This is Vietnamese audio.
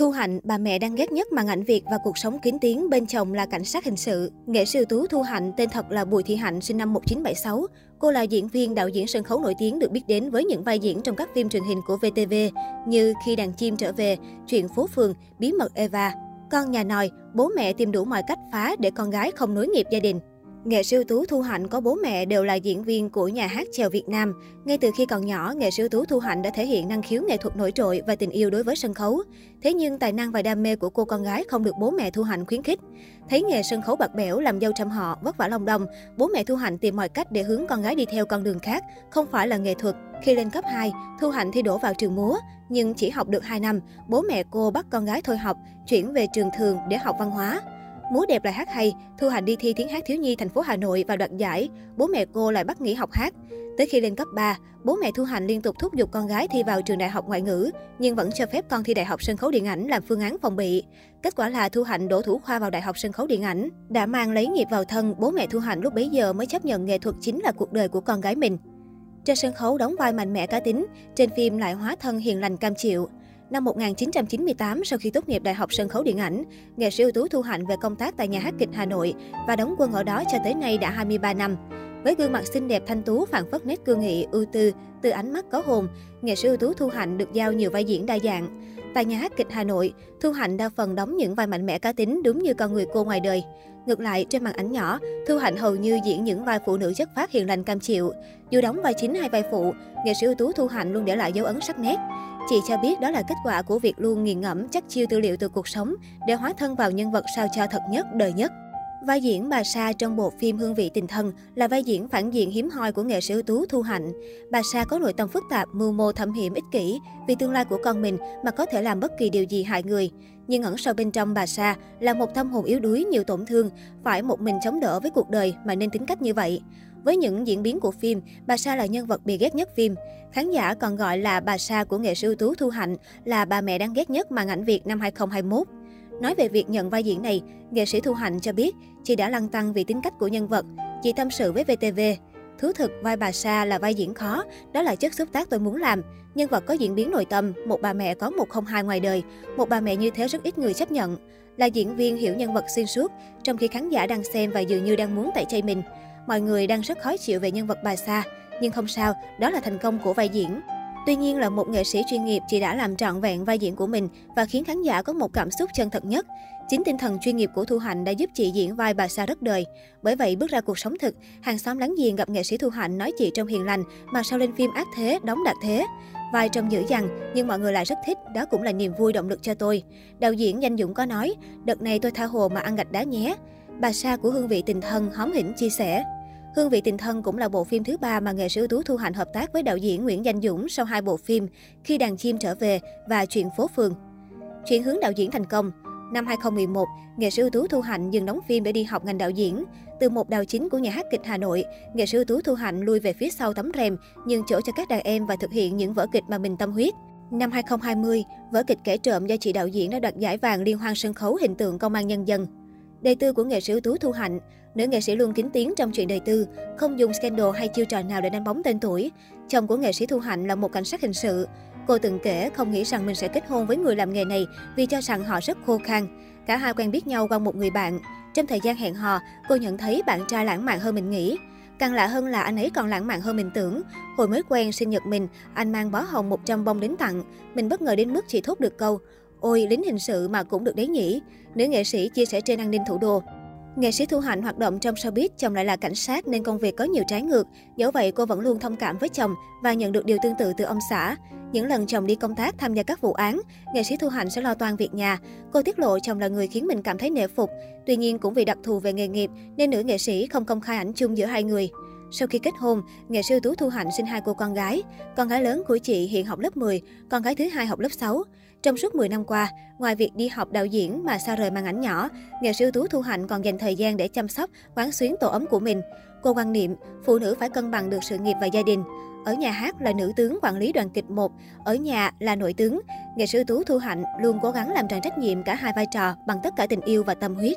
Thu Hạnh, bà mẹ đang ghét nhất màn ảnh Việt và cuộc sống kín tiếng bên chồng là cảnh sát hình sự. Nghệ sĩ tú Thu Hạnh tên thật là Bùi Thị Hạnh, sinh năm 1976. Cô là diễn viên, đạo diễn sân khấu nổi tiếng được biết đến với những vai diễn trong các phim truyền hình của VTV như Khi đàn chim trở về, Chuyện phố phường, Bí mật Eva. Con nhà nòi, bố mẹ tìm đủ mọi cách phá để con gái không nối nghiệp gia đình. Nghệ sĩ ưu tú Thu Hạnh có bố mẹ đều là diễn viên của nhà hát chèo Việt Nam. Ngay từ khi còn nhỏ, nghệ sĩ ưu tú Thu Hạnh đã thể hiện năng khiếu nghệ thuật nổi trội và tình yêu đối với sân khấu. Thế nhưng tài năng và đam mê của cô con gái không được bố mẹ Thu Hạnh khuyến khích. Thấy nghề sân khấu bạc bẽo làm dâu trăm họ, vất vả lòng đồng, bố mẹ Thu Hạnh tìm mọi cách để hướng con gái đi theo con đường khác, không phải là nghệ thuật. Khi lên cấp 2, Thu Hạnh thi đỗ vào trường múa, nhưng chỉ học được 2 năm, bố mẹ cô bắt con gái thôi học, chuyển về trường thường để học văn hóa. Múa đẹp lại hát hay, Thu Hạnh đi thi tiếng hát thiếu nhi thành phố Hà Nội và đoạt giải. Bố mẹ cô lại bắt nghỉ học hát. Tới khi lên cấp 3, bố mẹ Thu Hạnh liên tục thúc giục con gái thi vào trường đại học ngoại ngữ, nhưng vẫn cho phép con thi đại học sân khấu điện ảnh làm phương án phòng bị. Kết quả là Thu Hạnh đổ thủ khoa vào đại học sân khấu điện ảnh. Đã mang lấy nghiệp vào thân, bố mẹ Thu Hạnh lúc bấy giờ mới chấp nhận nghệ thuật chính là cuộc đời của con gái mình. Trên sân khấu đóng vai mạnh mẽ cá tính, trên phim lại hóa thân hiền lành cam chịu. Năm 1998, sau khi tốt nghiệp Đại học Sân khấu Điện ảnh, nghệ sĩ ưu tú Thu Hạnh về công tác tại nhà hát kịch Hà Nội và đóng quân ở đó cho tới nay đã 23 năm. Với gương mặt xinh đẹp thanh tú phản phất nét cương nghị, ưu tư, từ ánh mắt có hồn, nghệ sĩ ưu tú Thu Hạnh được giao nhiều vai diễn đa dạng. Tại nhà hát kịch Hà Nội, Thu Hạnh đa phần đóng những vai mạnh mẽ cá tính đúng như con người cô ngoài đời. Ngược lại, trên màn ảnh nhỏ, Thu Hạnh hầu như diễn những vai phụ nữ chất phát hiền lành cam chịu. Dù đóng vai chính hay vai phụ, nghệ sĩ ưu tú Thu Hạnh luôn để lại dấu ấn sắc nét. Chị cho biết đó là kết quả của việc luôn nghiền ngẫm chắc chiêu tư liệu từ cuộc sống để hóa thân vào nhân vật sao cho thật nhất, đời nhất. Vai diễn bà Sa trong bộ phim Hương vị tình thân là vai diễn phản diện hiếm hoi của nghệ sĩ ưu tú Thu Hạnh. Bà Sa có nội tâm phức tạp, mưu mô thâm hiểm ích kỷ vì tương lai của con mình mà có thể làm bất kỳ điều gì hại người. Nhưng ẩn sâu bên trong bà Sa là một tâm hồn yếu đuối nhiều tổn thương, phải một mình chống đỡ với cuộc đời mà nên tính cách như vậy. Với những diễn biến của phim, bà Sa là nhân vật bị ghét nhất phim. Khán giả còn gọi là bà Sa của nghệ sĩ ưu tú Thu Hạnh là bà mẹ đáng ghét nhất màn ảnh Việt năm 2021. Nói về việc nhận vai diễn này, nghệ sĩ Thu Hạnh cho biết chị đã lăn tăng vì tính cách của nhân vật. Chị tâm sự với VTV. Thú thực, vai bà Sa là vai diễn khó, đó là chất xúc tác tôi muốn làm. Nhân vật có diễn biến nội tâm, một bà mẹ có một không hai ngoài đời. Một bà mẹ như thế rất ít người chấp nhận. Là diễn viên hiểu nhân vật xuyên suốt, trong khi khán giả đang xem và dường như đang muốn tẩy chay mình. Mọi người đang rất khó chịu về nhân vật bà Sa, nhưng không sao, đó là thành công của vai diễn. Tuy nhiên là một nghệ sĩ chuyên nghiệp, chị đã làm trọn vẹn vai diễn của mình và khiến khán giả có một cảm xúc chân thật nhất. Chính tinh thần chuyên nghiệp của Thu Hạnh đã giúp chị diễn vai bà Sa rất đời. Bởi vậy, bước ra cuộc sống thực, hàng xóm láng giềng gặp nghệ sĩ Thu Hạnh nói chị trông hiền lành mà sau lên phim ác thế, đóng đạt thế. Vai trông dữ dằn, nhưng mọi người lại rất thích, đó cũng là niềm vui động lực cho tôi. Đạo diễn Danh Dũng có nói, đợt này tôi tha hồ mà ăn gạch đá nhé. Bà Sa của hương vị tình thân hóm hỉnh chia sẻ. Hương vị tình thân cũng là bộ phim thứ ba mà nghệ sĩ ưu tú Thu Hạnh hợp tác với đạo diễn Nguyễn Danh Dũng sau hai bộ phim Khi đàn chim trở về và Chuyện phố phường. Chuyển hướng đạo diễn thành công. Năm 2011, nghệ sĩ ưu tú Thu Hạnh dừng đóng phim để đi học ngành đạo diễn. Từ một đạo chính của nhà hát kịch Hà Nội, nghệ sĩ ưu tú Thu Hạnh lui về phía sau tấm rèm, nhường chỗ cho các đàn em và thực hiện những vở kịch mà mình tâm huyết. Năm 2020, vở kịch Kẻ trộm do chị đạo diễn đã đoạt giải vàng liên hoan sân khấu hình tượng công an nhân dân. Đời tư của nghệ sĩ ưu tú Thu Hạnh Nữ nghệ sĩ luôn kín tiếng trong chuyện đời tư, không dùng scandal hay chiêu trò nào để đánh bóng tên tuổi. Chồng của nghệ sĩ Thu Hạnh là một cảnh sát hình sự. Cô từng kể không nghĩ rằng mình sẽ kết hôn với người làm nghề này vì cho rằng họ rất khô khan. Cả hai quen biết nhau qua một người bạn. Trong thời gian hẹn hò, cô nhận thấy bạn trai lãng mạn hơn mình nghĩ. Càng lạ hơn là anh ấy còn lãng mạn hơn mình tưởng. Hồi mới quen sinh nhật mình, anh mang bó hồng 100 bông đến tặng. Mình bất ngờ đến mức chỉ thốt được câu, ôi lính hình sự mà cũng được đấy nhỉ. Nữ nghệ sĩ chia sẻ trên an ninh thủ đô. Nghệ sĩ Thu Hạnh hoạt động trong showbiz, chồng lại là cảnh sát nên công việc có nhiều trái ngược. Dẫu vậy, cô vẫn luôn thông cảm với chồng và nhận được điều tương tự từ ông xã. Những lần chồng đi công tác tham gia các vụ án, nghệ sĩ Thu Hạnh sẽ lo toan việc nhà. Cô tiết lộ chồng là người khiến mình cảm thấy nể phục. Tuy nhiên cũng vì đặc thù về nghề nghiệp nên nữ nghệ sĩ không công khai ảnh chung giữa hai người. Sau khi kết hôn, nghệ sư Tú Thu Hạnh sinh hai cô con gái. Con gái lớn của chị hiện học lớp 10, con gái thứ hai học lớp 6. Trong suốt 10 năm qua, ngoài việc đi học đạo diễn mà xa rời màn ảnh nhỏ, nghệ sư tú Thu Hạnh còn dành thời gian để chăm sóc, quán xuyến tổ ấm của mình. Cô quan niệm, phụ nữ phải cân bằng được sự nghiệp và gia đình. Ở nhà hát là nữ tướng quản lý đoàn kịch 1, ở nhà là nội tướng. Nghệ sư tú Thu Hạnh luôn cố gắng làm tròn trách nhiệm cả hai vai trò bằng tất cả tình yêu và tâm huyết.